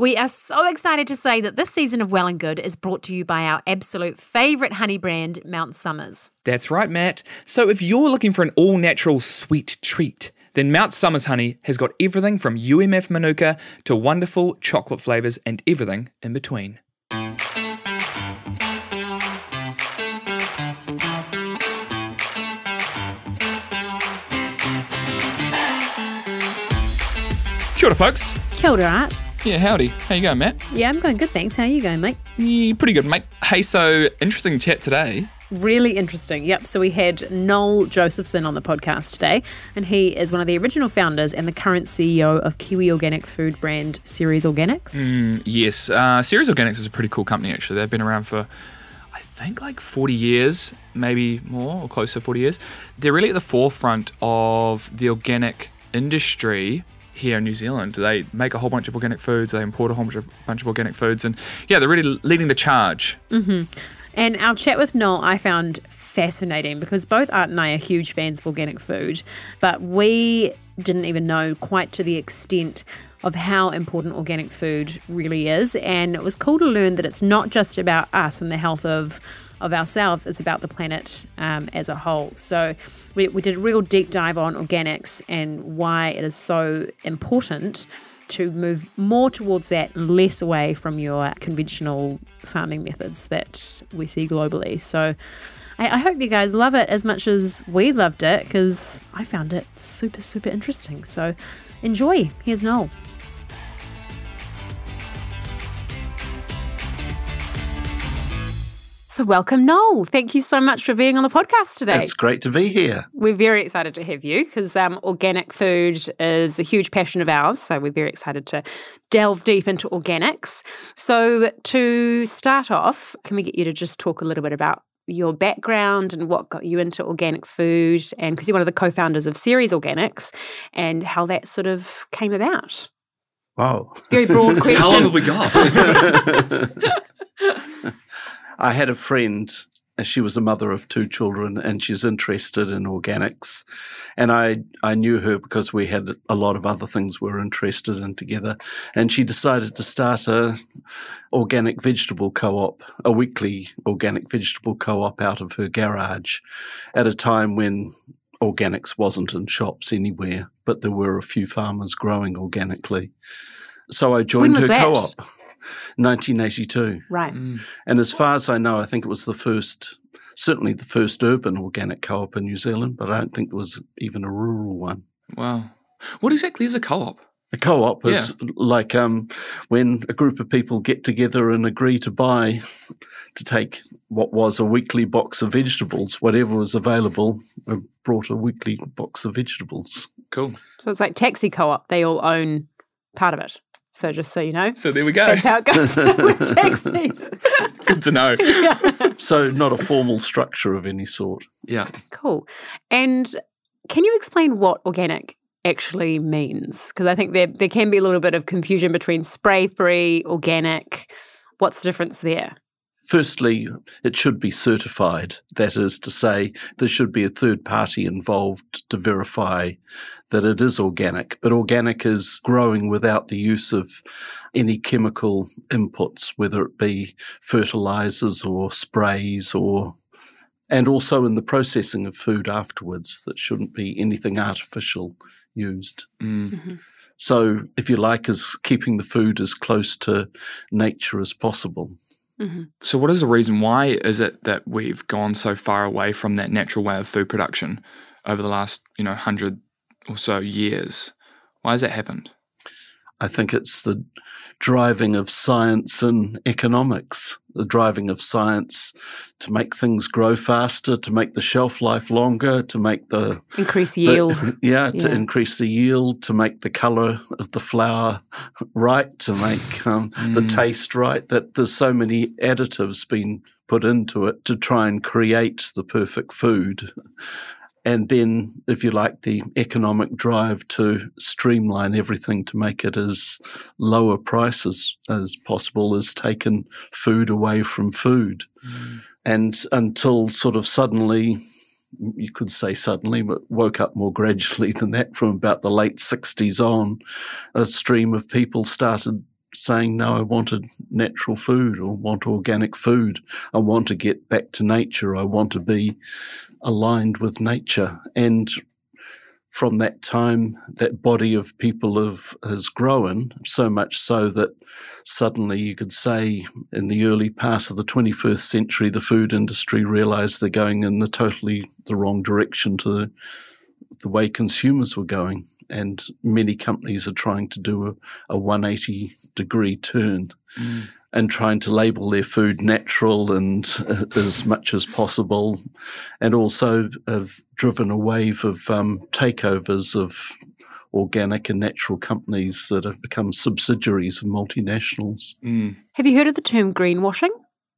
We are so excited to say that this season of Well and Good is brought to you by our absolute favourite honey brand, Mount Somers. That's right, Matt. So if you're looking for an all natural sweet treat, then Mount Somers Honey has got everything from UMF Manuka to wonderful chocolate flavours and everything in between. Kia ora, folks. Kia ora, Art. Yeah, howdy. How you going, Matt? Yeah, I'm going good, thanks. How are you going, mate? Yeah, pretty good, mate. Hey, so interesting chat today. Really interesting. Yep. So we had Noel Josephson on the podcast today, and he is one of the original founders and the current CEO of Kiwi organic food brand Ceres Organics. Mm, yes, uh, Ceres Organics is a pretty cool company, actually. They've been around for, I think, like 40 years, maybe more or close to 40 years. They're really at the forefront of the organic industry here in New Zealand. They make a whole bunch of organic foods, they import a whole bunch of, bunch of organic foods, and yeah, they're really leading the charge. Mm-hmm. And our chat with Noel I found fascinating because both Art and I are huge fans of organic food, but we didn't even know quite to the extent of how important organic food really is. And it was cool to learn that it's not just about us and the health of of ourselves, it's about the planet um, as a whole. So we, we did a real deep dive on organics and why it is so important to move more towards that and less away from your conventional farming methods that we see globally. So I, I hope you guys love it as much as we loved it because I found it super, super interesting. So enjoy. Here's Noel. So, welcome, Noel. Thank you so much for being on the podcast today. It's great to be here. We're very excited to have you because um, organic food is a huge passion of ours. So we're very excited to delve deep into organics. So to start off, can we get you to just talk a little bit about your background and what got you into organic food? And because you're one of the co founders of Ceres Organics and how that sort of came about. Wow. Very broad question. How long have we got? I had a friend, she was a mother of two children, and she's interested in organics. And I, I knew her because we had a lot of other things we were interested in together. And she decided to start a organic vegetable co-op, a weekly organic vegetable co-op out of her garage at a time when organics wasn't in shops anywhere, but there were a few farmers growing organically. So I joined her that? co-op. 1982. right. And as far as I know, I think it was the first, certainly the first urban organic co-op in New Zealand, but I don't think there was even a rural one. wow. What exactly is a co op? A co-op is like um, when a group of people get together and agree to buy, to take what was a weekly box of vegetables, whatever was available, uh, brought a weekly box of vegetables. Cool. So it's like taxi co op, they all own part of it. So just so you know, So there we go. that's how it goes with taxis. Good to know. So not a formal structure of any sort. Yeah. Cool. And can you explain what organic actually means? Because I think there there can be a little bit of confusion between spray free, organic. What's the difference there? Firstly, it should be certified. That is to say, there should be a third party involved to verify that it is organic. But organic is growing without the use of any chemical inputs, whether it be fertilizers or sprays or and also in the processing of food afterwards that shouldn't be anything artificial used. Mm. So, if you like, is keeping the food as close to nature as possible. Mm-hmm. So, what is the reason? Why is it that we've gone so far away from that natural way of food production over the last, you know, hundred or so years? Why has that happened? I think it's the driving of science and economics, the driving of science to make things grow faster, to make the shelf life longer, to make the, Increase the- yield. yeah, to Yeah. increase the yield, to make the color of the flour right, to make um, the taste right. That there's so many additives being put into it to try and create the perfect food. And then, if you like, the economic drive to streamline everything to make it as lower prices as possible has taken food away from food. Mm. And until sort of suddenly, you could say suddenly, but woke up more gradually than that from about the late 60s on, a stream of people started saying, no, I wanted natural food or want organic food. I want to get back to nature. I want to be aligned with nature. And from that time, that body of people have, has grown so much so that suddenly you could say in the early part of the 21st century, the food industry realized they're going in the totally the wrong direction to the, the way consumers were going. And many companies are trying to do a, a 180 degree turn. Mm and trying to label their food natural and uh, as much as possible, and also have driven a wave of um, takeovers of organic and natural companies that have become subsidiaries of multinationals. Mm. Have you heard of the term greenwashing?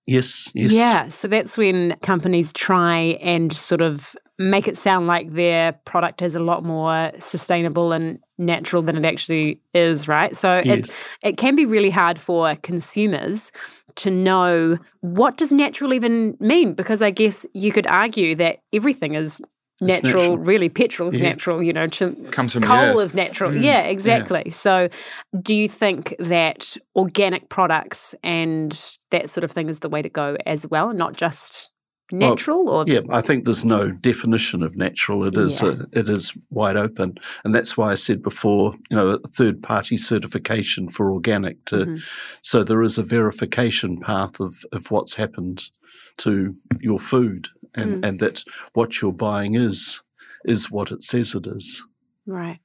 Yes, yes. Yeah, so that's when companies try and sort of make it sound like their product is a lot more sustainable and natural than it actually is, right? So yes. it it can be really hard for consumers to know what does natural even mean because I guess you could argue that everything is natural, natural. really petrol is yeah. natural, you know, to, comes from coal is natural. Mm. Yeah, exactly. Yeah. So do you think that organic products and that sort of thing is the way to go as well, not just natural well, or yeah i think there's no definition of natural it is yeah. a, it is wide open and that's why i said before you know a third party certification for organic to mm-hmm. so there is a verification path of of what's happened to your food and mm. and that what you're buying is is what it says it is right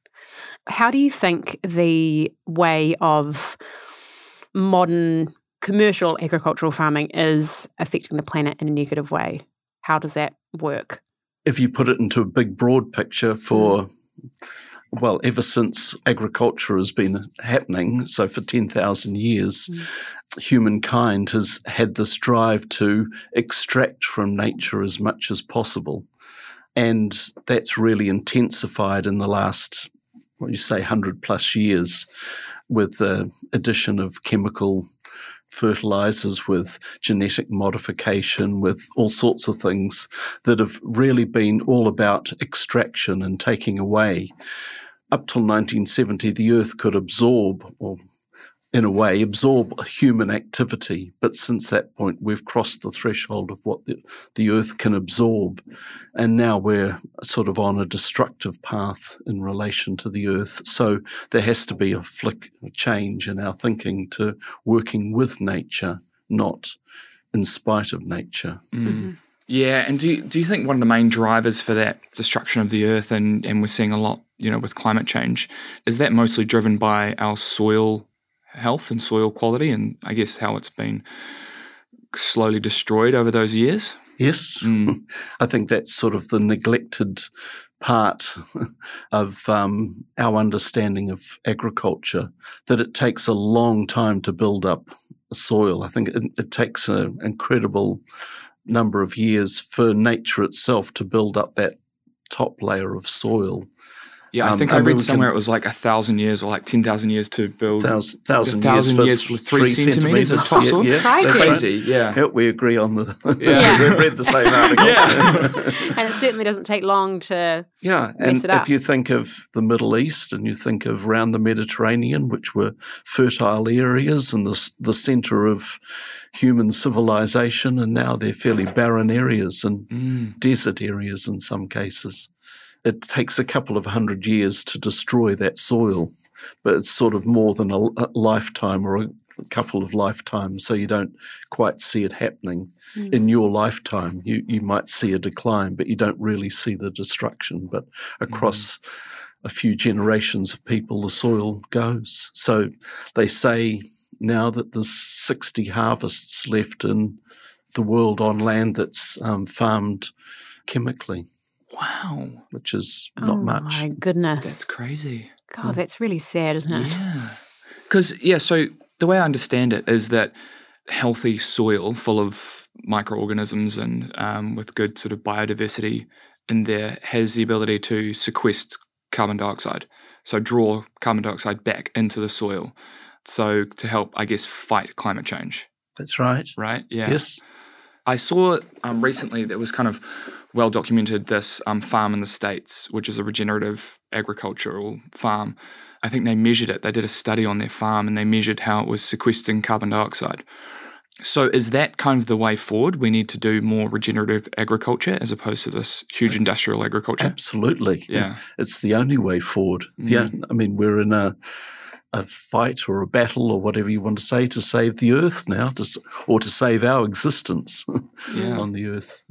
how do you think the way of modern commercial agricultural farming is affecting the planet in a negative way. How does that work? If you put it into a big, broad picture for, well, ever since agriculture has been happening, so for 10,000 years, mm. humankind has had this drive to extract from nature as much as possible. And that's really intensified in the last, what you say, 100 plus years with the addition of chemical fertilizers, with genetic modification, with all sorts of things that have really been all about extraction and taking away. Up till 1970, the earth could absorb or in a way, absorb human activity. But since that point, we've crossed the threshold of what the, the earth can absorb. And now we're sort of on a destructive path in relation to the earth. So there has to be a flick, a change in our thinking to working with nature, not in spite of nature. Mm. Mm-hmm. Yeah, and do you, do you think one of the main drivers for that destruction of the earth, and, and we're seeing a lot, you know, with climate change, is that mostly driven by our soil health and soil quality, and I guess how it's been slowly destroyed over those years. Yes, mm. I think that's sort of the neglected part of um, our understanding of agriculture that it takes a long time to build up soil. I think it, it takes an incredible number of years for nature itself to build up that top layer of soil. Yeah, I um, think I read somewhere it was like a thousand years or like ten thousand years to build. Thousand, thousand, thousand years, for, three, three centimeters, of topsoil. Yeah, yeah. That's crazy. Right. Yeah. yeah. we agree on the. Yeah, we've read the same article. yeah, and it certainly doesn't take long to. Yeah, and if you think of the Middle East and you think of around the Mediterranean, which were fertile areas and the the centre of human civilization, and now they're fairly barren areas and mm. desert areas in some cases it takes a couple of hundred years to destroy that soil, but it's sort of more than a, a lifetime or a, couple of lifetimes, so you don't quite see it happening. Mm. In your lifetime, you, you might see a decline, but you don't really see the destruction. But across mm. a few generations of people, the soil goes. So they say now that there's 60 harvests left in the world on land that's um, farmed chemically. Wow. Which is not oh much. my goodness. That's crazy. God, that's really sad, isn't it? Yeah. Because, yeah, so the way I understand it is that healthy soil full of microorganisms and um, with good sort of biodiversity in there has the ability to sequester carbon dioxide. So draw carbon dioxide back into the soil. So to help, I guess, fight climate change. That's right. Right? Yeah. Yes. I saw um, recently that was kind of well documented this um, farm in the States, which is a regenerative agricultural farm. I think they measured it. They did a study on their farm and they measured how it was sequestering carbon dioxide. So, is that kind of the way forward? We need to do more regenerative agriculture as opposed to this huge industrial agriculture. Absolutely. Yeah. It's the only way forward. The Mm. I mean, we're in a a fight or a battle or whatever you want to say to save the earth now, to, or to save our existence Yeah. on the earth.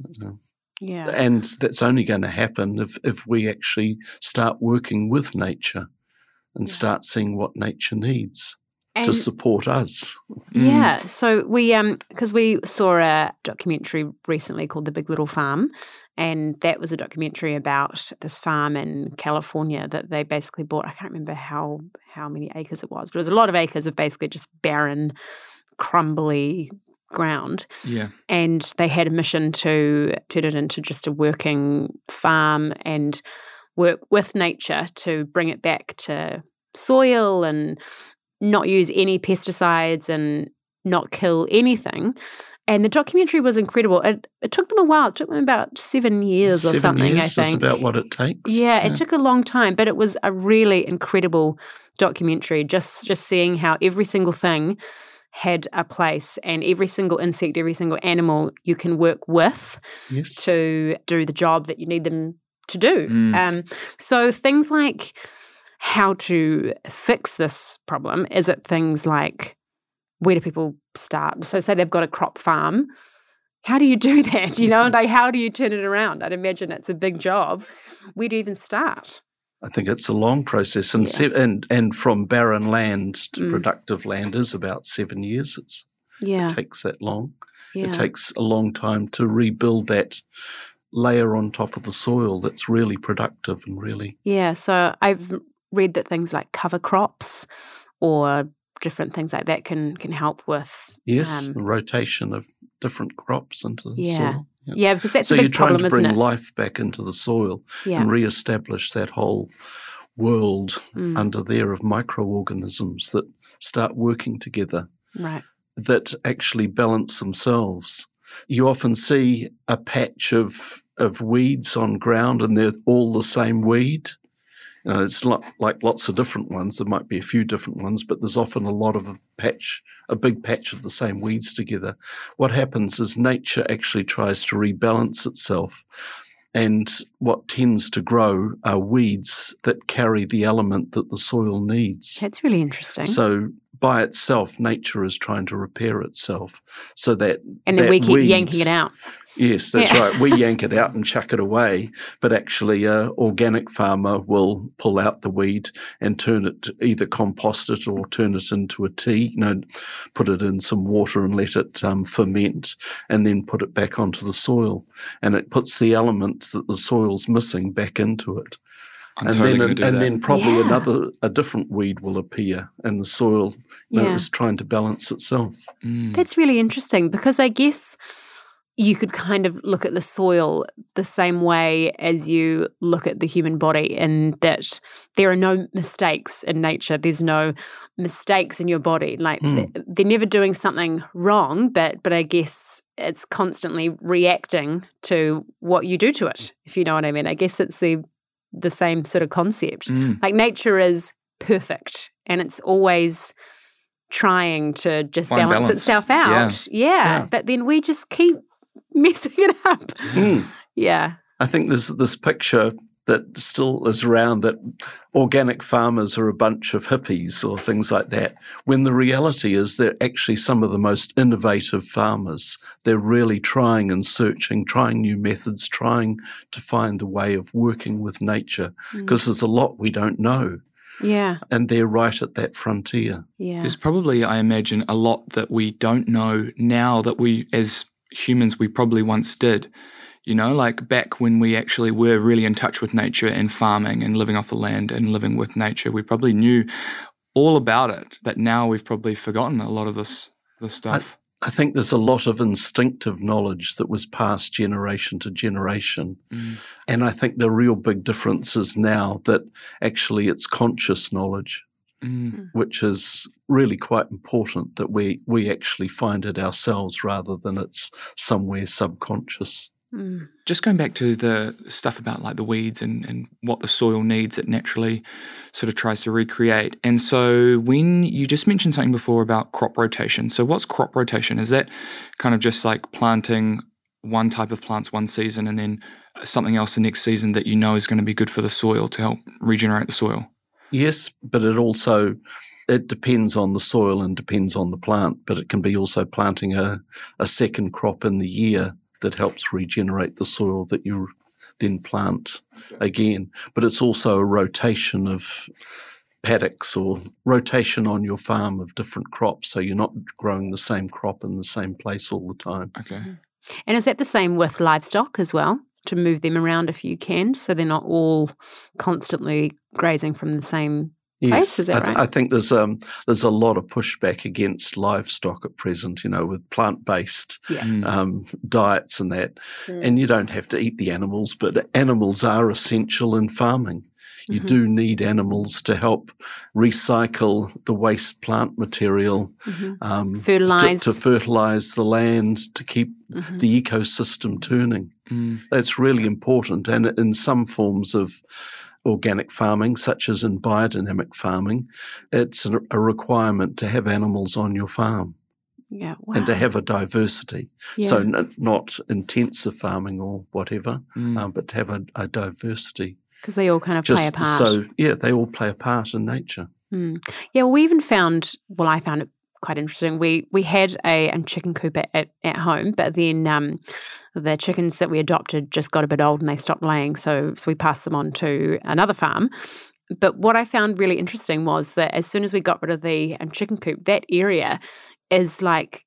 Yeah. And that's only going to happen if, if we actually start working with nature and Yeah. start seeing what nature needs And- to support us. Mm. Yeah. So we um because we saw a documentary recently called The Big Little Farm and that was a documentary about this farm in California that they basically bought I can't remember how how many acres it was, but it was a lot of acres of basically just barren, crumbly ground Yeah. and they had a mission to turn it into just a working farm and work with nature to bring it back to soil and not use any pesticides and not kill anything. And the documentary was incredible. It, it took them a while. It took them about seven years or something, years I think. about what it takes. Yeah, it took a long time, but it was a really incredible documentary. Just just seeing how every single thing had a place, and every single insect, every single animal you can work with yes. to do the job that you need them to do. Mm. Um, so things like how to fix this problem is it things like where do people start? So say they've got a crop farm. How do you do that? You know, like how do you turn it around? I'd imagine it's a big job. Where do you even start? I think it's a long process, and Yeah. se- and and from barren land to Mm. productive land is about seven years. It's, Yeah, It takes that long. yeah, It takes a long time to rebuild that layer on top of the soil that's really productive and really yeah. So I've read that things like cover crops or different things like that can can help with yes, um, rotation of different crops into the Yeah. soil. Yeah because that's so a you're trying problem, to bring life back into the soil Yeah, and re-establish that whole world Mm, under there of microorganisms that start working together. right. that actually balance themselves. You often see a patch of of weeds on ground, and they're all the same weed. Know, it's not like lots of different ones. There might be a few different ones, but there's often a lot of a patch, a big patch of the same weeds together. What happens is nature actually tries to rebalance itself. And what tends to grow are weeds that carry the element that the soil needs. That's really interesting. So by itself, nature is trying to repair itself, so that and then that we keep weed- yanking it out. Yes, that's Yeah. right. We yank it out and chuck it away, but actually, a organic farmer will pull out the weed and turn it either compost it or turn it into a tea. You know, put it in some water and let it um, ferment, and then put it back onto the soil, and it puts the element that the soil's missing back into it I'm and totally then going to do and that. then probably Yeah. another a different weed will appear and the soil you know, Yeah. is trying to balance itself Mm. That's really interesting because I guess you could kind of look at the soil the same way as you look at the human body, in that there are no mistakes in nature. There's no mistakes in your body. Like Mm. th- they're never doing something wrong, but but I guess it's constantly reacting to what you do to it. If you know what I mean. I guess it's the the same sort of concept. Mm. Like nature is perfect and it's always trying to just balance, balance. itself out. Yeah. Yeah. But then we just keep messing it up. Mm. Yeah. i think there's this picture that still is around that organic farmers are a bunch of hippies or things like that when the reality is they're actually some of the most innovative farmers they're really trying and searching trying new methods trying to find the way of working with nature Mm. because there's a lot we don't know Yeah. and they're right at that frontier Yeah. There's probably, I imagine, a lot that we don't know now that we, as humans, we probably once did. You know, like back when we actually were really in touch with nature and farming and living off the land and living with nature, we probably knew all about it. But now we've probably forgotten a lot of this this stuff. I think there's a lot of instinctive knowledge that was passed generation to generation. Mm. And I think the real big difference is now that actually it's conscious knowledge, Mm. which is really quite important that we, we actually find it ourselves rather than it's somewhere subconscious. Mm. Just going back to the stuff about like the weeds and, and what the soil needs, it naturally sort of tries to recreate. And so, when you just mentioned something before about crop rotation, so what's crop rotation? Is that kind of just like planting one type of plants one season and then something else the next season that you know is going to be good for the soil to help regenerate the soil? Yes, but it also it depends on the soil and depends on the plant, but it can be also planting a, a second crop in the year that helps regenerate the soil that you then plant again. But it's also a rotation of paddocks or rotation on your farm of different crops. So you're not growing the same crop in the same place all the time. Okay. Mm-hmm. And is that the same with livestock as well? To move them around if you can, so they're not all constantly grazing from the same place. Is that I, th- right? I think there's um there's a lot of pushback against livestock at present. You know, with plant based Yeah. Mm. um, diets and that, Mm. and you don't have to eat the animals, but animals are essential in farming. You Mhm. do need animals to help recycle the waste plant material Mhm. um, to, Fertilize. to fertilize the land to keep Mhm. the ecosystem turning. Mm. That's really important. And in some forms of organic farming, such as in biodynamic farming, it's a, a requirement to have animals on your farm Yeah. Wow. and to have a diversity. yeah. So, n- not intensive farming or whatever, Mm. um, but to have a, a diversity. Because they all kind of play a Just part. so, yeah, they all play a part in nature. Mm. Yeah, well, we even found. Well, I found it quite interesting. We we had a, a chicken coop at, at, at home, but then um, the chickens that we adopted just got a bit old and they stopped laying, so so we passed them on to another farm. But what I found really interesting was that as soon as we got rid of the um, chicken coop, that area is like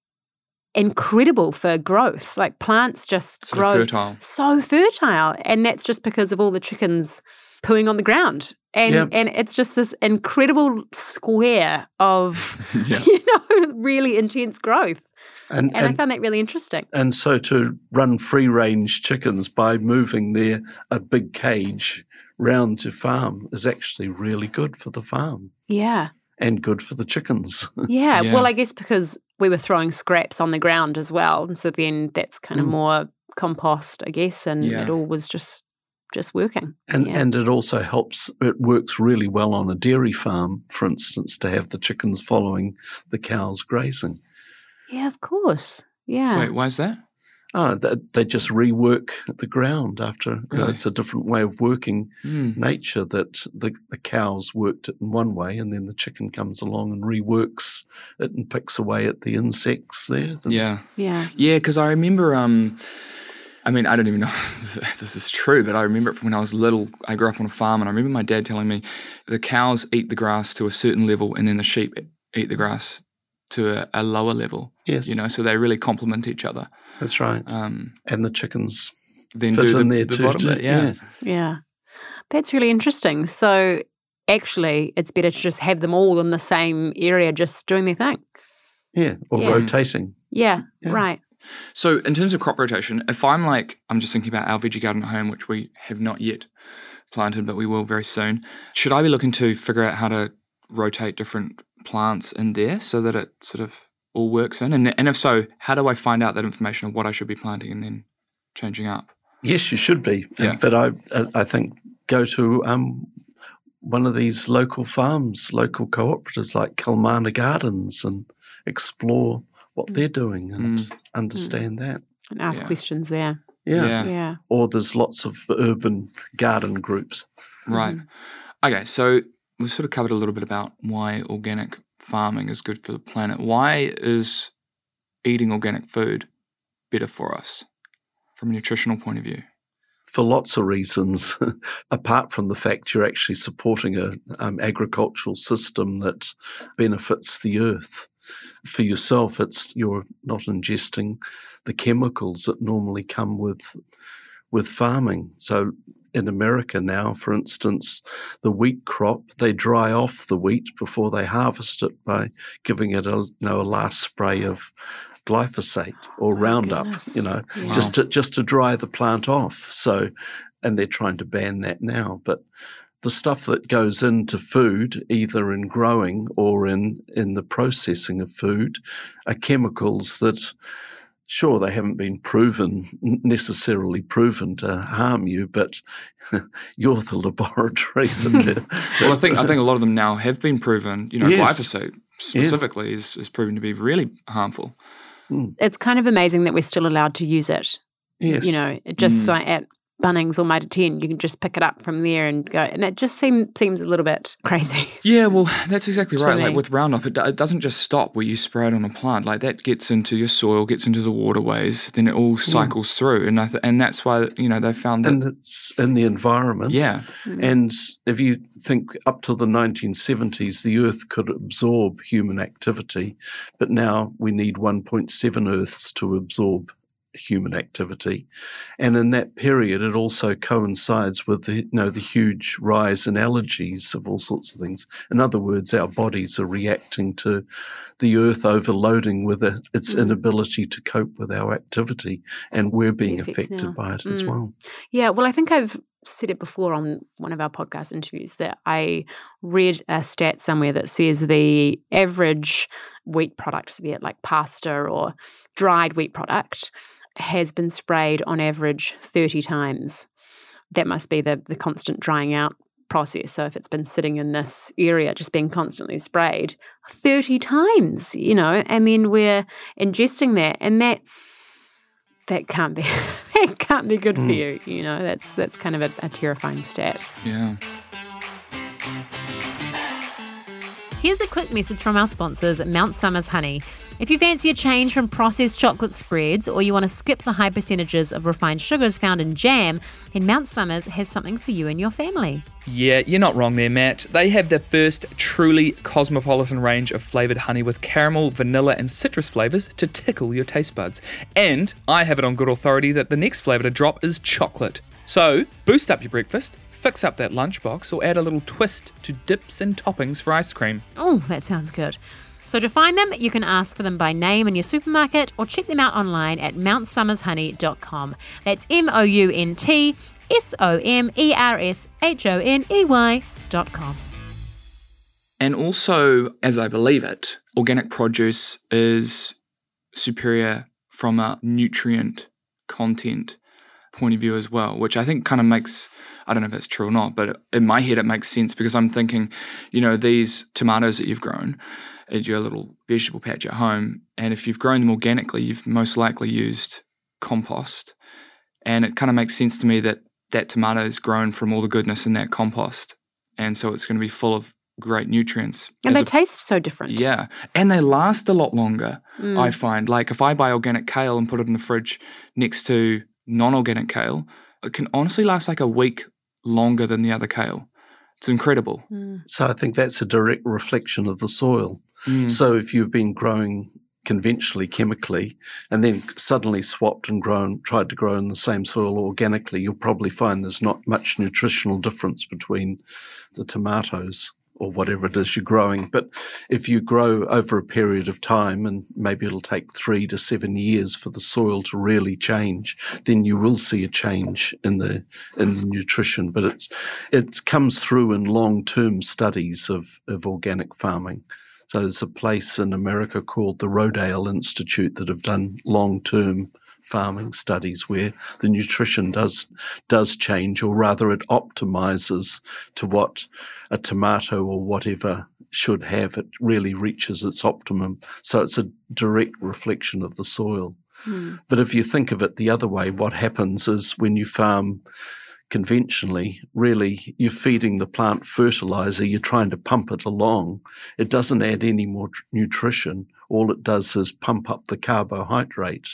incredible for growth. Like plants just So grow fertile. so fertile and that's just because of all the chickens pooing on the ground and Yeah. and it's just this incredible square of Yeah. you know really intense growth And, and, i found that really interesting and so to run free range chickens by moving their a big cage round to farm is actually really good for the farm yeah and good for the chickens. yeah Yeah. well i guess because we were throwing scraps on the ground as well and so then that's kind of Mm. more compost i guess and Yeah. it all was just just working And Yeah. and it also helps. It works really well on a dairy farm, for instance, to have the chickens following the cows grazing. yeah of course yeah Wait, why is that? Oh, they, they just rework the ground after. you know, Really? it's a different way of working Mm. nature. That the the cows worked it in one way, and then the chicken comes along and reworks it and picks away at the insects there. And- Yeah. yeah Yeah, because I remember. Um, I mean, I don't even know if this is true, but I remember it from when I was little. I grew up on a farm, and I remember my dad telling me the cows eat the grass to a certain level, and then the sheep eat the grass to a, a lower level. Yes, You know, so they really complement each other. That's right. Um, and the chickens then fit do in the, there the too. bottom too. bit, yeah. Yeah. That's really interesting. So actually, it's better to just have them all in the same area just doing their thing. yeah, or Yeah. rotating. Yeah, Yeah. right. So, in terms of crop rotation, if I'm like, I'm just thinking about our veggie garden at home, which we have not yet planted, but we will very soon. Should I be looking to figure out how to rotate different plants in there so that it sort of all works in? And, and if so, how do I find out that information of what I should be planting and then changing up? Yes, you should be. Yeah. But I, I think go to um, one of these local farms, local cooperatives like Kelmarna Gardens, and explore what they're doing and Mm. understand that. And ask Yeah. questions there. Yeah. Yeah. Yeah. Or there's lots of urban garden groups. Right. Okay, so we've sort of covered a little bit about why organic farming is good for the planet. Why is eating organic food better for us from a nutritional point of view? For lots of reasons, apart from the fact you're actually supporting an um, agricultural system that benefits the earth. For yourself, it's you're not ingesting the chemicals that normally come with with farming. So in America now, for instance, the wheat crop, they dry off the wheat before they harvest it by giving it a you know, a last spray of glyphosate or My Roundup, goodness. you know, Yeah. just to just to dry the plant off. So and they're trying to ban that now. But the stuff that goes into food, either in growing or in, in the processing of food, are chemicals that sure they haven't been proven necessarily proven to harm you, but you're the laboratory. well, I think I think a lot of them now have been proven. You know, yes. glyphosate specifically yes. is, is proven to be really harmful. Mm. It's kind of amazing that we're still allowed to use it. Yes. You know, just mm. like at Bunnings or Mitre 10, you can just pick it up from there and go. And it just seem, seems a little bit crazy. Yeah, well, that's exactly right. Like with Roundup, it, it, doesn't just stop where you spray it on a plant. Like that gets into your soil, gets into the waterways, then it all cycles mm. through. And I th- and that's why, you know, they found that. And it's in the environment. Yeah. Mm. And if you think up to the 1970s, the Earth could absorb human activity, but now we need 1.7 Earths to absorb human activity. And in that period, it also coincides with the, you know, the huge rise in allergies of all sorts of things. In other words, our bodies are reacting to the earth overloading with it, its mm. inability to cope with our activity. And we're being affected now. by it mm. as well. Yeah. Well, I think I've said it before on one of our podcast interviews that I read a stat somewhere that says the average wheat product, be it like pasta or dried wheat product, has been sprayed on average 30 times. That must be the, the constant drying out process. So if it's been sitting in this area, just being constantly sprayed 30 times, you know, and then we're ingesting that and that that can't be that can't be good mm. for you, you know. That's that's kind of a, a terrifying stat. Yeah. Here's a quick message from our sponsors, Mount Somers Honey. If you fancy a change from processed chocolate spreads or you want to skip the high percentages of refined sugars found in jam, then Mount Somers has something for you and your family. Yeah, you're not wrong there, Matt. They have the first truly cosmopolitan range of flavoured honey with caramel, vanilla, and citrus flavours to tickle your taste buds. And I have it on good authority that the next flavour to drop is chocolate. So, boost up your breakfast, fix up that lunchbox, or add a little twist to dips and toppings for ice cream. Oh, that sounds good. So to find them, you can ask for them by name in your supermarket or check them out online at mountsomershoney.com. That's M O U N T S O M E R S H O N E Y.com. And also, as I believe it, organic produce is superior from a nutrient content point of view as well, which I think kind of makes I don't know if that's true or not, but in my head it makes sense because I'm thinking, you know, these tomatoes that you've grown, at your little vegetable patch at home. And if you've grown them organically, you've most likely used compost. And it kind of makes sense to me that that tomato is grown from all the goodness in that compost. And so it's going to be full of great nutrients. And they a, taste so different. Yeah. And they last a lot longer, mm. I find. Like if I buy organic kale and put it in the fridge next to non organic kale, it can honestly last like a week longer than the other kale. It's incredible. Mm. So I think that's a direct reflection of the soil. Mm. So if you've been growing conventionally chemically and then suddenly swapped and grown tried to grow in the same soil organically you'll probably find there's not much nutritional difference between the tomatoes or whatever it is you're growing. But if you grow over a period of time and maybe it'll take 3 to 7 years for the soil to really change then you will see a change in the in the nutrition. But it's it comes through in long-term studies of of organic farming. So there's a place in America called the Rodale Institute that have done long-term farming studies where the nutrition does does change, or rather, it optimizes to what a tomato or whatever should have. It really reaches its optimum. So it's a direct reflection of the soil. Mm. But if you think of it the other way, what happens is when you farm conventionally, really, you're feeding the plant fertilizer, you're trying to pump it along. It doesn't add any more tr- nutrition. All it does is pump up the carbohydrate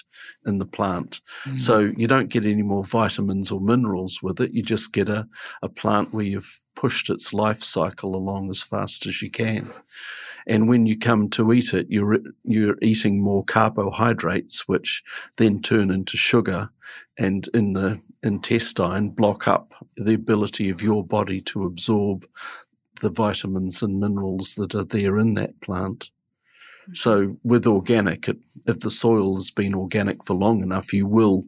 in the plant. Mm. So you don't get any more vitamins or minerals with it. You just get a, a plant where you've pushed its life cycle along as fast as you can. And when you come to eat it, you're, you're eating more carbohydrates, which then turn into sugar and in the intestine block up the ability of your body to absorb the vitamins and minerals that are there in that plant. So with organic, it, if the soil has been organic for long enough, you will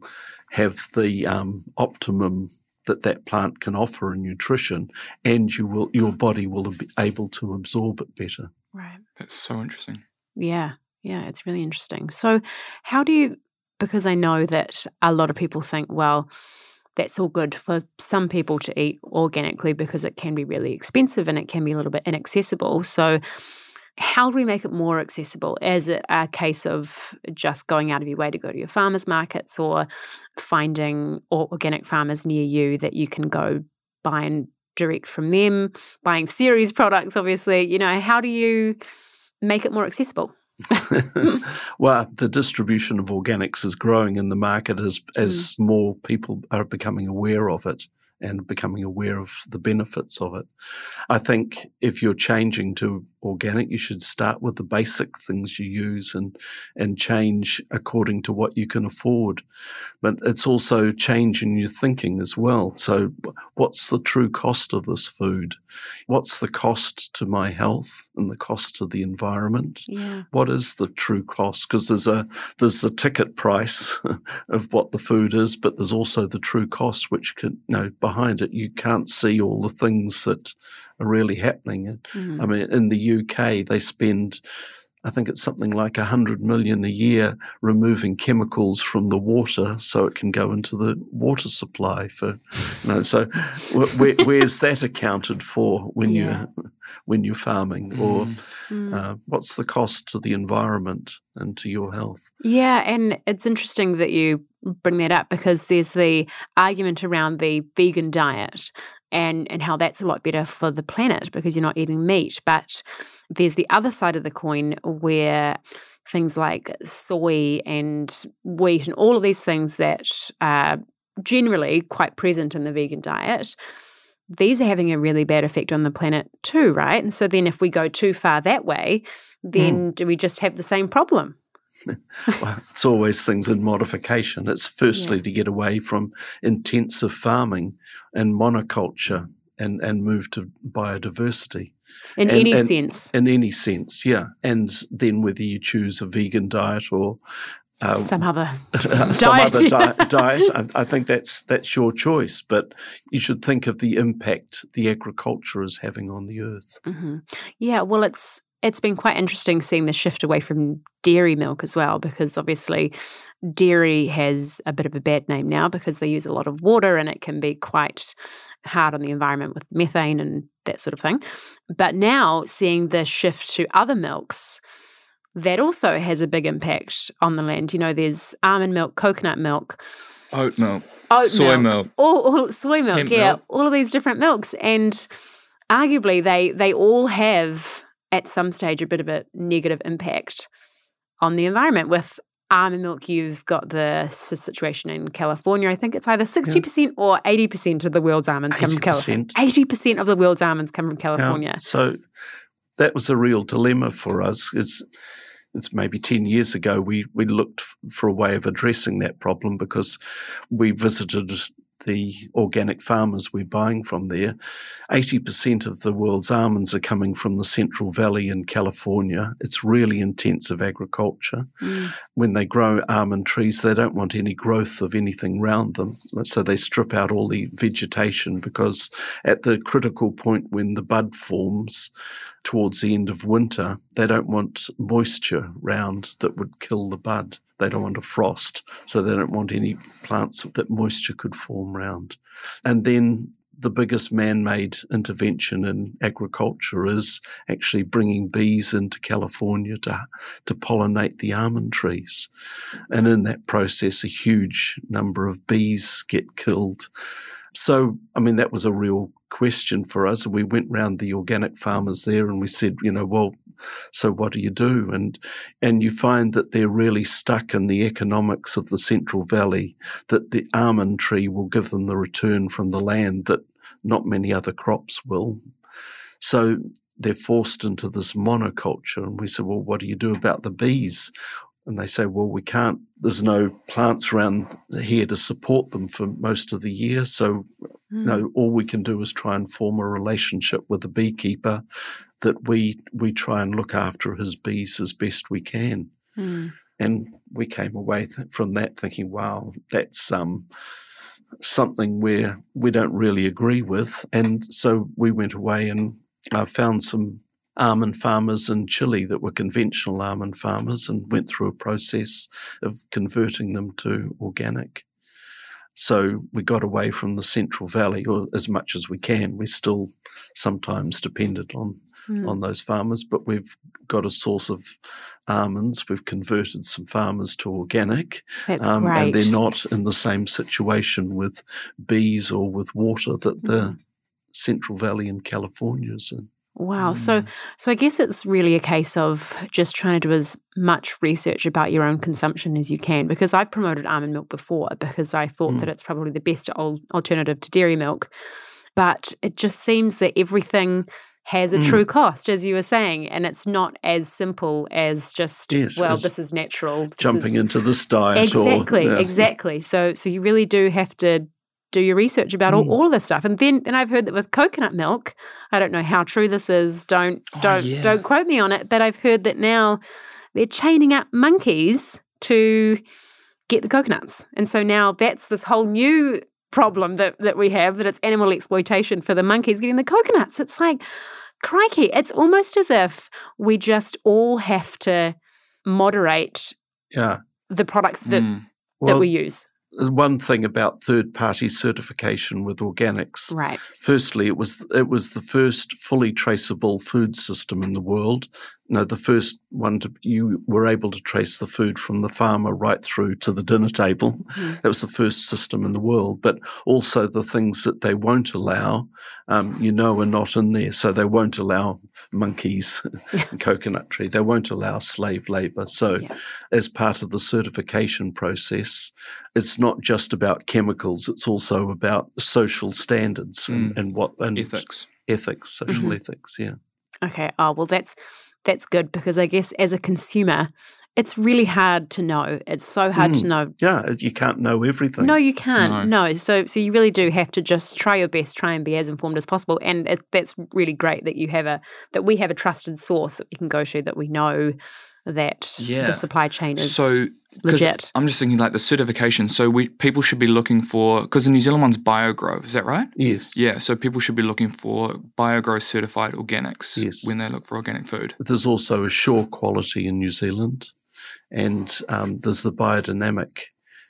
have the um, optimum that that plant can offer in nutrition, and you will your body will be able to absorb it better. Right. That's so interesting. Yeah, yeah, it's really interesting. So, how do you because I know that a lot of people think, well, that's all good for some people to eat organically because it can be really expensive and it can be a little bit inaccessible. So, how do we make it more accessible? Is it a case of just going out of your way to go to your farmers markets or finding organic farmers near you that you can go buy and direct from them, buying Ceres products, obviously? You know, how do you make it more accessible? well, the distribution of organics is growing in the market as as mm. more people are becoming aware of it and becoming aware of the benefits of it. I think if you're changing to organic, you should start with the basic things you use and and change according to what you can afford. But it's also change in your thinking as well. So, what's the true cost of this food? What's the cost to my health and the cost to the environment? Yeah. What is the true cost? Because there's a there's the ticket price of what the food is, but there's also the true cost, which can you know behind it you can't see all the things that are really happening. Mm-hmm. I mean, in the UK, they spend, I think it's something like a hundred million a year removing chemicals from the water so it can go into the water supply for, you know, so where, where's that accounted for when yeah. you when you're farming mm. or mm. uh, what's the cost to the environment and to your health? Yeah, and it's interesting that you bring that up because there's the argument around the vegan diet and and how that's a lot better for the planet because you're not eating meat. But there's the other side of the coin where things like soy and wheat and all of these things that are generally quite present in the vegan diet these are having a really bad effect on the planet too right? And so then if we go too far that way then mm. do we just have the same problem well, it's always things in modification. It's firstly yeah. to get away from intensive farming and monoculture and, and move to biodiversity. In and, any and, sense. In any sense, yeah. And then whether you choose a vegan diet or uh, some other some diet. other di- diet. I, I, think that's that's your choice, but you should think of the impact the agriculture is having on the earth. Mm-hmm. Yeah, well, it's it's been quite interesting seeing the shift away from dairy milk as well, because obviously dairy has a bit of a bad name now because they use a lot of water and it can be quite hard on the environment with methane and that sort of thing. But now seeing the shift to other milks, that also has a big impact on the land. You know, there's almond milk, coconut milk, oat milk, oat soy milk, milk. All, all, soy milk, Hemp yeah, milk. all of these different milks, and arguably they they all have at some stage a bit of a negative impact on the environment. With almond milk, you've got the situation in California. I think it's either 60% yeah. or 80% of the world's almonds come from California. 80% of the world's almonds come from California. Yeah. So that was a real dilemma for us. It's, it's maybe 10 years ago, we, we looked for a way of addressing that problem because we visited the organic farmers we're buying from there, 80% of the world's almonds are coming from the Central Valley in California. It's really intensive agriculture. Mm. When they grow almond trees, they don't want any growth of anything around them. So they strip out all the vegetation because at the critical point when the bud forms, towards the end of winter, they don't want moisture round that would kill the bud. They don't want a frost, so they don't want any plants that moisture could form round. And then the biggest man-made intervention in agriculture is actually bringing bees into California to to pollinate the almond trees, and in that process, a huge number of bees get killed. So, I mean, that was a real question for us. And we went round the organic farmers there and we said, you know, well, so what do you do? And and you find that they're really stuck in the economics of the Central Valley, that the almond tree will give them the return from the land that not many other crops will. So they're forced into this monoculture. And we said, well, what do you do about the bees? And they say, well, we can't, there's no plants around here to support them for most of the year. So, mm. you know, hmm. all we can do is try and form a relationship with the beekeeper that we, we try and look after his bees as best we can. Mm. And we came away th- from that thinking, wow, that's, um, something where we don't really agree with. And so we went away and uh, found some almond farmers in Chile that were conventional almond farmers and went through a process of converting them to organic. So we got away from the Central Valley, or as much as we can. We're still sometimes dependent on Mm. on those farmers, but we've got a source of almonds. We've converted some farmers to organic, That's um, and they're not in the same situation with bees or with water that the Mm. Central Valley in California is in. Wow. So Mm. so I guess it's really a case of just trying to do as much research about your own consumption as you can because I've promoted almond milk before because I thought Mm. that it's probably the best al- alternative to dairy milk. But it just seems that everything has a Mm. true cost, as you were saying, and it's not as simple as just Yes, well, this is natural. this Jumping is- into this diet, exactly or yeah. exactly so so you really do have to do your research about all, Mm. all of this stuff and then and i've heard that with coconut milk i don't know how true this is don't Oh, don't yeah. don't quote me on it but i've heard that now they're chaining up monkeys to get the coconuts and so now that's this whole new problem that that we have that it's animal exploitation for the monkeys getting the coconuts it's like crikey it's almost as if we just all have to moderate Yeah. the products that Mm. that we use. One thing about third-party certification with organics. Right. Firstly, it was it was the first fully traceable food system in the world. No, the first one to you were able to trace the food from the farmer right through to the dinner table. Mhm. That was the first system in the world. But also the things that they won't allow, um, you know, are not in there. So they won't allow monkeys and coconut tree. They won't allow slave labor. So Yeah. as part of the certification process, it's not just about chemicals, it's also about social standards and, and what and Ethics. ethics, social Mhm. ethics, yeah. Okay. Oh well, that's that's good because I guess as a consumer, it's really hard to know. It's so hard to Mm. know. Yeah, you can't know everything. No, you can't. No. So so you really do have to just try your best, try and be as informed as possible. And it, that's really great that you have a that we have a trusted source that we can go to that we know that Yeah. the supply chain is So 'cause legit. I'm just thinking like the certification. So we people should be looking for because the New Zealand one's BioGrow. Is that right? Yes. Yeah. So people should be looking for BioGrow certified organics Yes. when they look for organic food. There's also AsureQuality in New Zealand, and um, there's the biodynamic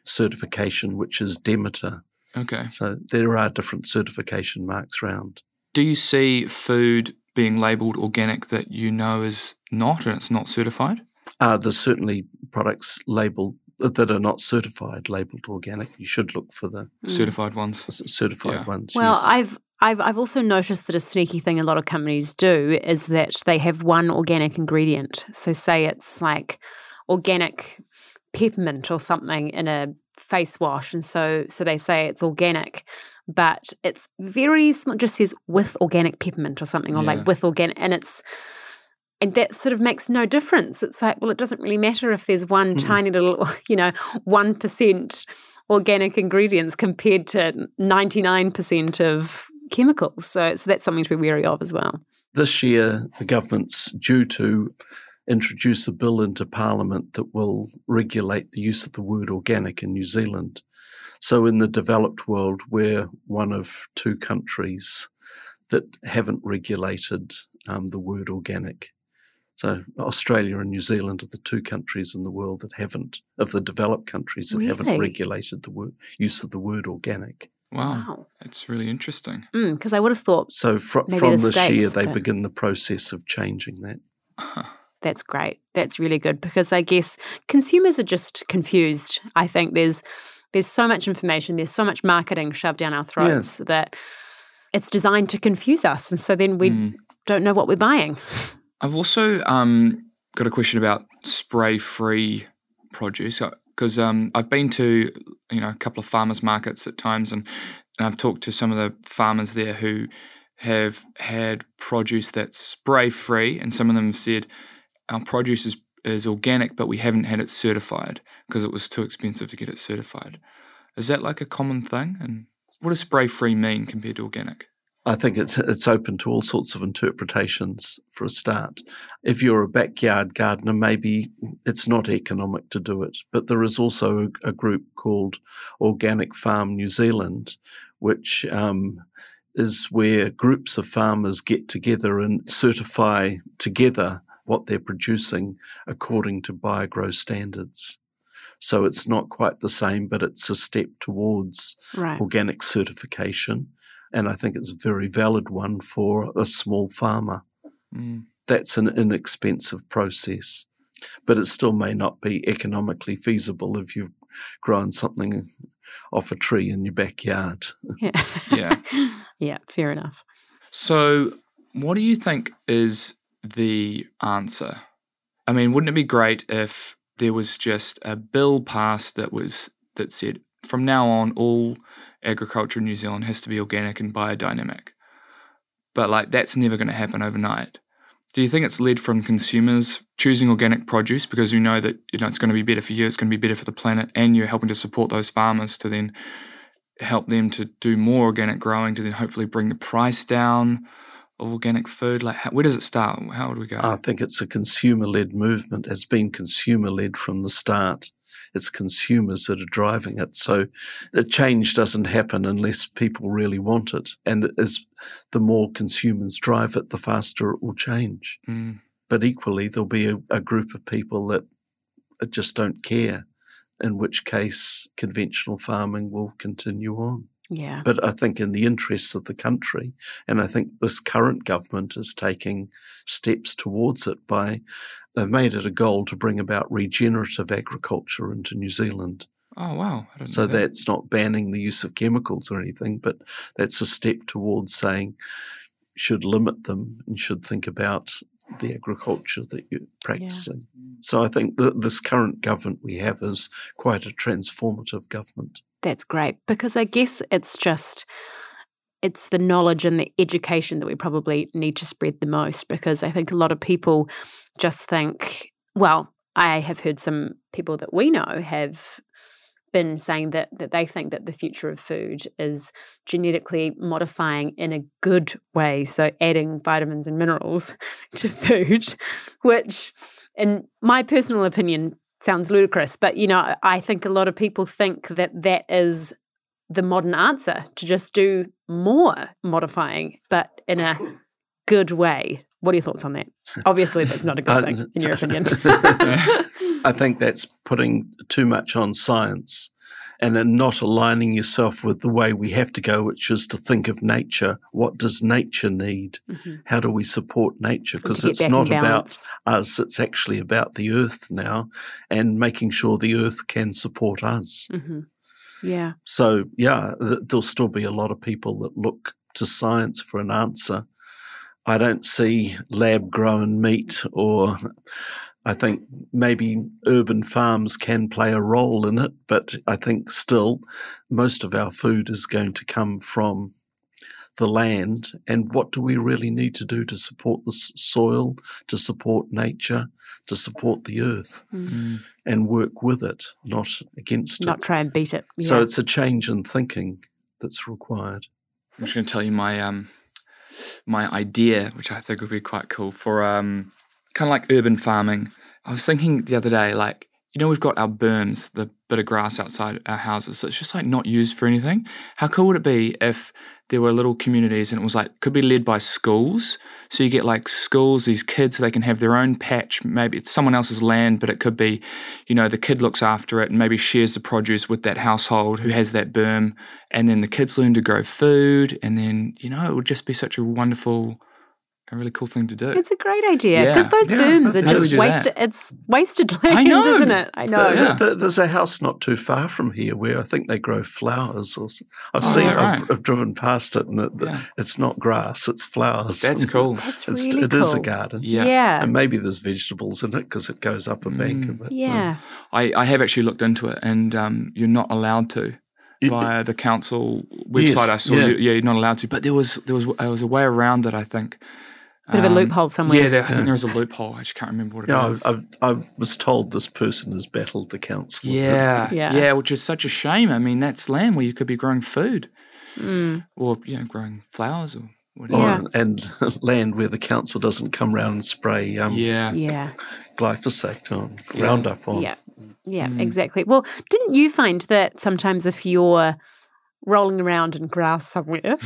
certification, which is Demeter. Okay. So there are different certification marks around. Do you see food being labelled organic that you know is not and it's not certified? Uh, there's certainly products labelled that are not certified, labelled organic. You should look for the Mm. Certified ones. certified Yeah. ones. Well, yes. I've I've I've also noticed that a sneaky thing a lot of companies do is that they have one organic ingredient. So say it's like organic peppermint or something in a face wash, and so so they say it's organic, but it's very small. Just says with organic peppermint or something, or Yeah. like with organic, and it's. And that sort of makes no difference. It's like, well, it doesn't really matter if there's one Mm. tiny little, you know, 1% organic ingredients compared to 99% of chemicals. So, so that's something to be wary of as well. this year the government's due to introduce a bill into Parliament that will regulate the use of the word organic in New Zealand. So, in the developed world, we're one of two countries that haven't regulated um, the word organic. So, Australia and New Zealand are the two countries in the world that haven't, of the developed countries that haven't regulated the word, use of the word organic. Wow. Wow. That's really interesting. Because I would have thought So, fr- Maybe from the this year, they but- begin the process of changing that. that's great. That's really good because I guess consumers are just confused. I think there's there's so much information, there's so much marketing shoved down our throats that it's designed to confuse us, and so then we Mm. don't know what we're buying. I've also um, got a question about spray-free produce because um, I've been to you know a couple of farmers markets at times, and, and I've talked to some of the farmers there who have had produce that's spray-free, and some of them have said our produce is, is organic, but we haven't had it certified because it was too expensive to get it certified. Is that like a common thing? And what does spray-free mean compared to organic? I think it's it's open to all sorts of interpretations for a start. If you're a backyard gardener, maybe it's not economic to do it. But there is also a, group called Organic Farm New Zealand, which um, is where groups of farmers get together and certify together what they're producing according to BioGrow standards. So it's not quite the same, but it's a step towards Right. organic certification. And I think it's a very valid one for a small farmer. Mm. That's an inexpensive process, but it still may not be economically feasible if you've grown something off a tree in your backyard. Yeah. Yeah. yeah, fair enough. So, what do you think is the answer? I mean, wouldn't it be great if there was just a bill passed that was that said from now on all agriculture in New Zealand has to be organic and biodynamic? But like that's never going to happen overnight. Do you think it's led from consumers choosing organic produce because you know that you know it's going to be better for you, it's going to be better for the planet, and you're helping to support those farmers to then help them to do more organic growing to then hopefully bring the price down of organic food? Like, how, where does it start? How would we go? I think it's a consumer led movement, It's been consumer led from the start. It's consumers that are driving it. So the change doesn't happen unless people really want it. And as the more consumers drive it, the faster it will change. Mm, But equally, there'll be a, a group of people that just don't care, in which case conventional farming will continue on. Yeah. But I think in the interests of the country, and I think this current government is taking steps towards it by they've made it a goal to bring about regenerative agriculture into New Zealand. oh wow! So that. that's not banning the use of chemicals or anything, but that's a step towards saying should limit them and should think about the agriculture that you're practicing. So I think that this current government we have is quite a transformative government. That's great because I guess it's just it's the knowledge and the education that we probably need to spread the most because I think a lot of people just think well I have heard some people that we know have been saying that that they think that the future of food is genetically modifying in a good way so adding vitamins and minerals to food which in my personal opinion sounds ludicrous but you know i think a lot of people think that that is the modern answer to just do more modifying but in a good way. What are your thoughts on that? Obviously that's not a good Uh, thing in your opinion. I think that's putting too much on science and then not aligning yourself with the way we have to go, which is to think of nature. What does nature need? Mhm. How do we support nature? Because it's not about us, it's actually about the earth now and making sure the earth can support us. Mhm. yeah So, yeah, th- there'll still be a lot of people that look to science for an answer. I don't see lab grown meat, or I think maybe urban farms can play a role in it, but I think still most of our food is going to come from the land. And what do we really need to do to support the soil, to support nature, to support the earth, Mm. and work with it, not against it? not try and beat it So it's a change in thinking that's required. I'm just going to tell you my um my idea, which I think would be quite cool for um kind of like urban farming. I was thinking the other day, like you know, we've got our berms, the bit of grass outside our houses. So it's just like not used for anything. How cool would it be if there were little communities and it was like could be led by schools? So you get like schools, these kids, they can have their own patch. Maybe it's someone else's land, but it could be, you know, the kid looks after it and maybe shares the produce with that household who has that berm, and then the kids learn to grow food, and then you know it would just be such a wonderful, a really cool thing to do. It's a great idea because Yeah. those Yeah, berms are how do we just wasted. that? It's wasted land, know. isn't it? I know. Yeah. Th- There's a house not too far from here where I think they grow flowers. Or s- I've Oh, seen, yeah, I've, right. I've driven past it, and it, Yeah. it's not grass; it's flowers. That's cool. That's It's, really it cool. is a garden. Yeah. Yeah. and maybe there's vegetables in it because it goes up a bank Mm. of it. Yeah. I, I have actually looked into it, and um, you're not allowed to You- via the council website. Yes, I saw. yeah. You, yeah, you're not allowed to. But there was there was there was a way around it. I think. Bit of a Um, loophole somewhere. Yeah, there, I think there was a loophole. I just can't remember what it Yeah, was. I've, I've, I was told this person has battled the council. yeah, Yeah. yeah, which is such a shame. I mean, that's land where you could be growing food Mm. or you know growing flowers or whatever. Yeah. Or, and land where the council doesn't come round and spray um, Yeah. Yeah. glyphosate on, Yeah. Roundup on. Yeah. Yeah, Mm. exactly. Well, didn't you find that sometimes if you're rolling around in grass somewhere.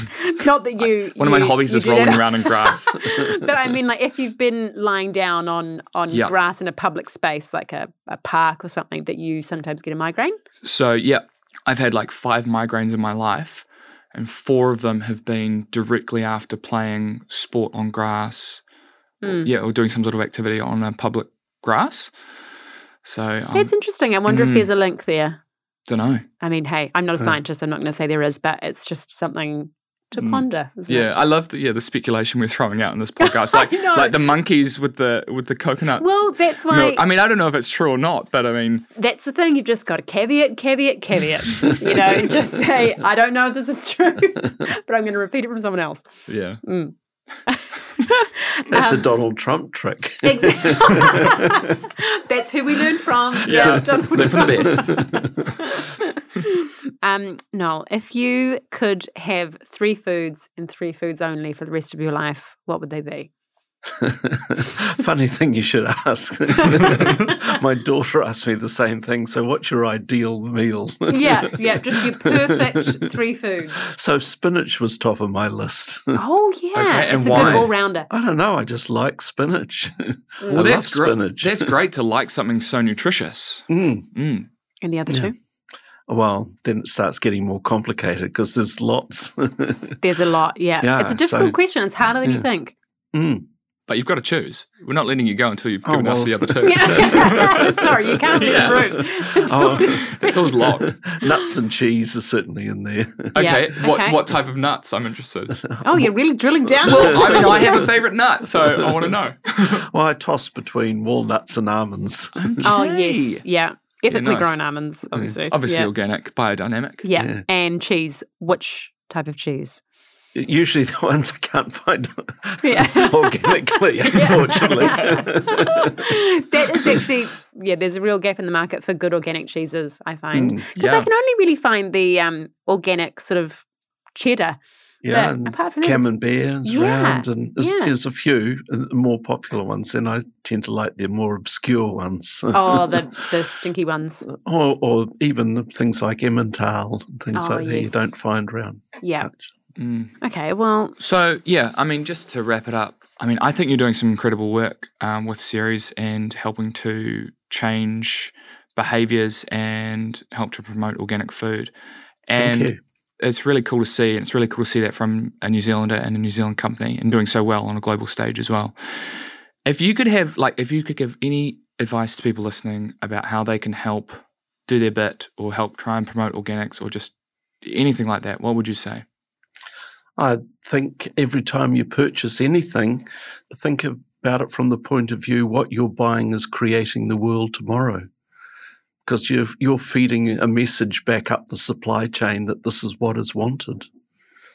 Not that you. One of my hobbies is rolling that. around in grass. but I mean, like if you've been lying down on on Yeah. grass in a public space, like a, a park or something, that you sometimes get a migraine. So yeah, I've had like five migraines in my life, and four of them have been directly after playing sport on grass. Mm. Yeah, or doing some sort of activity on a public grass. So I That's interesting. I wonder if mm. there's a link there. Don't know. I mean, hey, I'm not a scientist. I'm not going to say there is, but it's just something to Mm. ponder. Yeah, it? I love the yeah the speculation we're throwing out in this podcast, like like the monkeys with the with the coconut. well, that's why. milk. I mean, I don't know if it's true or not, but I mean, That's the thing. You've just got to caveat, caveat, caveat. you know, and just say, I don't know if this is true, but I'm going to repeat it from someone else. yeah. That's Um, a Donald Trump trick. Exactly. That's who we learned from. Yeah, Donald Learn from Trump. the best. Um, Noel, if you could have three foods and three foods only for the rest of your life, what would they be? Funny thing you should ask. My daughter asked me the same thing. So, what's your ideal meal? Yeah, yeah, just your perfect three foods. so, spinach was top of my list. Oh yeah, Okay, and it's a why? good all rounder. I don't know. I just like spinach. I Well, love that's great. spinach. That's great to like something so nutritious. Mm. Mm. And the other Yeah. two, Well, then it starts getting more complicated because there's lots. there's a lot. Yeah, Yeah, it's a difficult so- question. It's harder than you think. Mm. But you've got to choose. We're not letting you go until you've Oh, given us the other two. Yeah. Sorry, you can't leave Yeah. Oh, the room. Oh, It was locked. nuts and cheese are certainly in there. Okay. Yeah, What okay. what type of nuts? I'm interested. Oh, you're really drilling down. Well. I mean, I have a favorite nut, so I want to know. well, I toss between walnuts and almonds. Oh yes, yeah. Ethically nice. grown almonds, obviously. Obviously, yeah. organic, biodynamic. yeah. Yeah. and cheese. Which type of cheese? Usually the ones I can't find Yeah. organically, unfortunately. that is actually yeah. There's a real gap in the market for good organic cheeses. I find Mm, because I can only really find the um, organic sort of cheddar. yeah, But and apart from that, camembert is Yeah, round, and there's, yeah. there's a few uh, more popular ones. Then I tend to like the more obscure ones, Oh, the the stinky ones. or, or even things like Emmental and things Oh, like that you don't find around Yeah. much. Mm. Okay. Well, So yeah, I mean, just to wrap it up, I mean, I think you're doing some incredible work um, with Ceres and helping to change behaviors and help to promote organic food. And Thank you. it's really cool to see, and it's really cool to see that from a New Zealander and a New Zealand company, and doing so well on a global stage as well. If you could have, like, if you could give any advice to people listening about how they can help do their bit or help try and promote organics or just anything like that, what would you say? I think every time you purchase anything, think about it from the point of view what you're buying is creating the world tomorrow. Because you're, you're feeding a message back up the supply chain that this is what is wanted.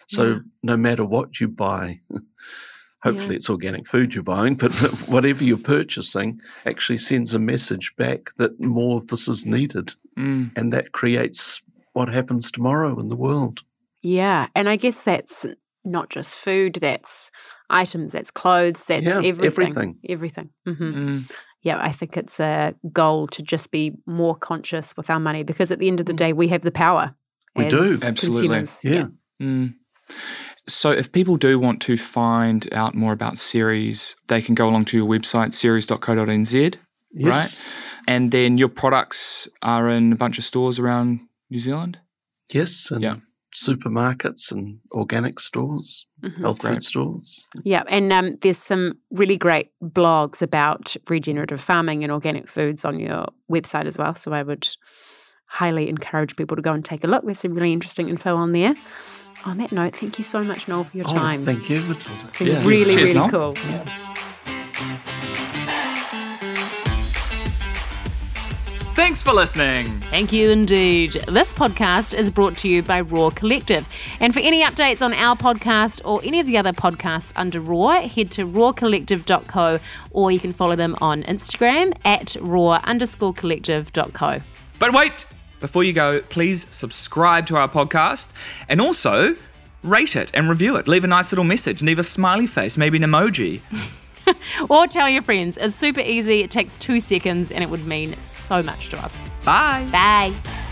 So Yeah. no matter what you buy, hopefully Yeah. it's organic food you're buying, but whatever you're purchasing actually sends a message back that more of this is needed. Mm. And that creates what happens tomorrow in the world. Yeah, and I guess that's not just food. That's items. That's clothes. That's Yeah, everything. everything. Everything. hmm Mm. yeah, I think it's a goal to just be more conscious with our money because at the end of the day, we have the power. We as do. Absolutely. Consumers. Yeah. Mm. So, if people do want to find out more about Ceres, they can go along to your website, ceres.co.nz, Yes. right? And then your products are in a bunch of stores around New Zealand. Yes, and Yeah. Supermarkets and organic stores, Mhm. health Great. food stores. Yeah, and um, there's some really great blogs about regenerative farming and organic foods on your website as well. So I would highly encourage people to go and take a look. There's some really interesting info on there. On that note, thank you so much, Noel, for your Oh, time. thank you, Matilda. It's been Yeah. really, Cheers, really Noel. cool. Thanks for listening. Thank you indeed. This podcast is brought to you by Raw Collective. And for any updates on our podcast or any of the other podcasts under Raw, head to rawcollective.co or you can follow them on Instagram at raw underscore collective.co. But wait, before you go, please subscribe to our podcast and also rate it and review it. Leave a nice little message, and leave a smiley face, maybe an emoji. Or tell your friends. It's super easy. It takes two seconds and it would mean so much to us. Bye. Bye.